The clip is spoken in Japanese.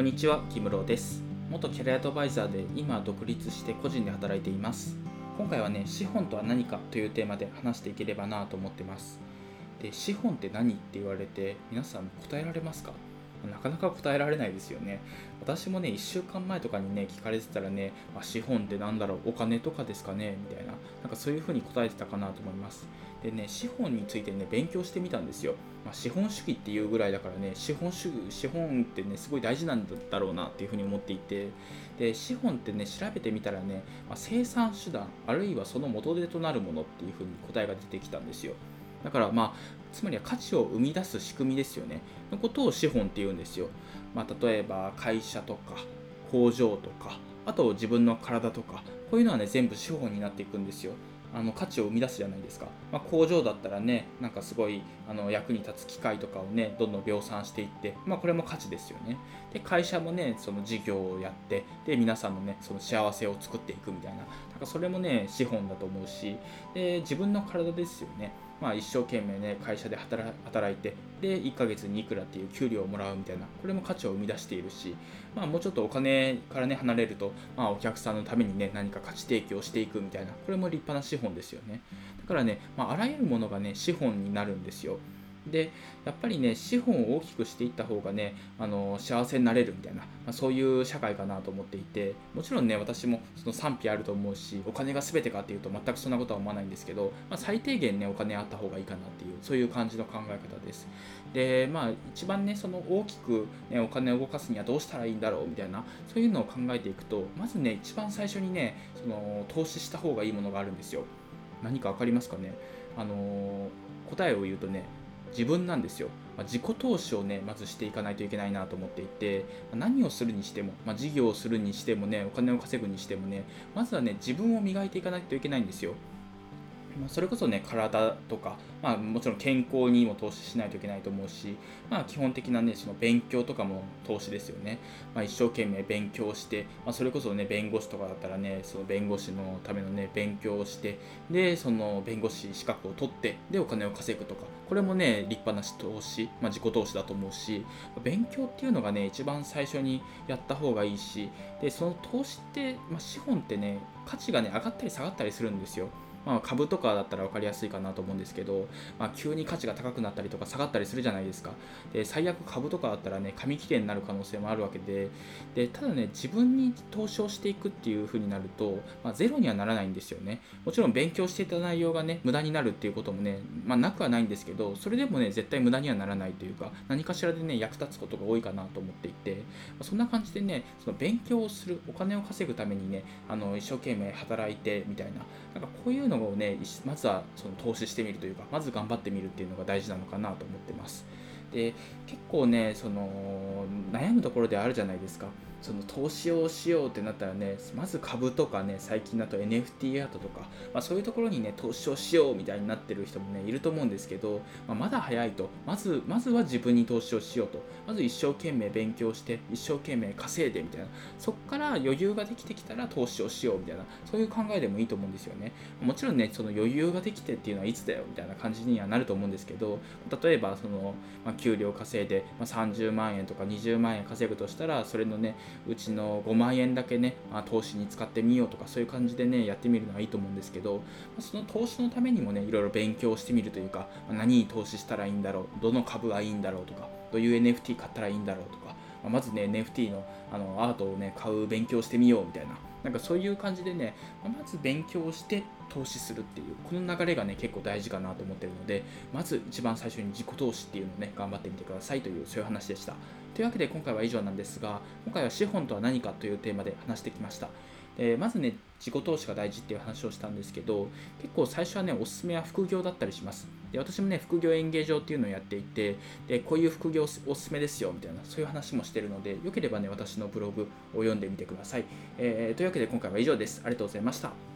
こんにちは、木室です。元キャリアアドバイザーで今独立して個人で働いています。今回はね、資本とは何かというテーマで話していければなと思ってます。で、資本って何って言われて皆さん答えられますか？なかなか答えられないですよね。私もね、1週間前とかにね、聞かれてたらね、まあ、資本って何だろう、お金とかですかね？みたいな、なんかそういうふうに答えてたかなと思います。でね、資本についてね、勉強してみたんですよ。まあ、資本主義っていうぐらいだからね、資本主義、資本ってね、すごい大事なんだろうなっていうふうに思っていて、で、資本ってね、調べてみたらね、まあ、生産手段、あるいはその元手となるものっていうふうに答えが出てきたんですよ。だからまあ、つまりは価値を生み出す仕組みですよね。のことを資本って言うんですよ。まあ、例えば会社とか工場とか、あと自分の体とか、こういうのはね、全部資本になっていくんですよ。あの価値を生み出すじゃないですか、まあ、工場だったらねなんかすごいあの役に立つ機械とかをねどんどん量産していって、まあ、これも価値ですよねで会社もねその事業をやってで皆さんのねその幸せを作っていくみたいななんかそれもね資本だと思うしで自分の体ですよねまあ、一生懸命ね会社で働いてで1ヶ月にいくらっていう給料をもらうみたいなこれも価値を生み出しているし、まあ、もうちょっとお金からね離れると、まあ、お客さんのためにね何か価値提供していくみたいなこれも立派な資本ですよね。だからね、まあ、あらゆるものがね資本になるんですよ。でやっぱりね資本を大きくしていった方がねあの幸せになれるみたいな、まあ、そういう社会かなと思っていてもちろんね私もその賛否あると思うしお金が全てかっていうと全くそんなことは思わないんですけど、まあ、最低限ねお金あった方がいいかなっていうそういう感じの考え方です。でまあ一番ねその大きく、ね、お金を動かすにはどうしたらいいんだろうみたいなそういうのを考えていくとまずね一番最初にねその投資した方がいいものがあるんですよ。何か分かりますかね？あの答えを言うとね自分なんですよ、まあ、自己投資をねまずしていかないといけないなと思っていて、まあ、何をするにしても、まあ、事業をするにしてもねお金を稼ぐにしてもねまずはね自分を磨いていかないといけないんですよ。ま、それこそね体とか、まあ、もちろん健康にも投資しないといけないと思うし、まあ、基本的なねその勉強とかも投資ですよね、まあ、一生懸命勉強して、まあ、それこそね弁護士とかだったらねその弁護士のためのね勉強をしてでその弁護士資格を取ってでお金を稼ぐとかこれもね立派な投資、まあ、自己投資だと思うし勉強っていうのがね一番最初にやった方がいいしでその投資って、ま、資本ってね価値がね上がったり下がったりするんですよ。まあ、株とかだったら分かりやすいかなと思うんですけど、まあ、急に価値が高くなったりとか下がったりするじゃないですか。で最悪株とかだったらね紙切れになる可能性もあるわけででただね自分に投資をしていくっていう風になると、まあ、ゼロにはならないんですよね。もちろん勉強していた内容がね無駄になるっていうこともね、まあ、なくはないんですけどそれでもね絶対無駄にはならないというか何かしらでね役立つことが多いかなと思っていて、まあ、そんな感じでねその勉強をするお金を稼ぐためにねあの一生懸命働いてみたいななんかこういうのをねまずはその投資してみるというかまず頑張ってみるっていうのが大事なのかなと思ってます。で結構ねその悩むところであるじゃないですか。その投資をしようってなったらねまず株とかね最近だと NFT アートとか、まあ、そういうところにね投資をしようみたいになってる人もねいると思うんですけど、まあ、まだ早いと。まずまずは自分に投資をしようと。まず一生懸命勉強して一生懸命稼いでみたいな。そこから余裕ができてきたら投資をしようみたいな。そういう考えでもいいと思うんですよね。もちろんねその余裕ができてっていうのはいつだよみたいな感じにはなると思うんですけど例えばその、まあ、給料稼いで、まあ、30万円とか20万円稼ぐとしたらそれのねうちの5万円だけね、まあ、投資に使ってみようとかそういう感じでねやってみるのはいいと思うんですけど、まあ、その投資のためにもねいろいろ勉強してみるというか、まあ、何に投資したらいいんだろうどの株がいいんだろうとかどういう NFT 買ったらいいんだろうとか、まあ、まずね NFT のあのアートをね買う勉強してみようみたいななんかそういう感じでね、ま、ず勉強して投資するっていうこの流れがね結構大事かなと思ってるのでまず一番最初に自己投資っていうのをね頑張ってみてくださいというそういう話でした。というわけで今回は以上なんですが今回は資本とは何かというテーマで話してきました。でまずね自己投資が大事っていう話をしたんですけど結構最初はねおすすめは副業だったりします。で私もね副業演芸場っていうのをやっていてでこういう副業おすすめですよみたいなそういう話もしてるのでよければね私のブログを読んでみてください、えー、というわけで今回は以上です。ありがとうございました。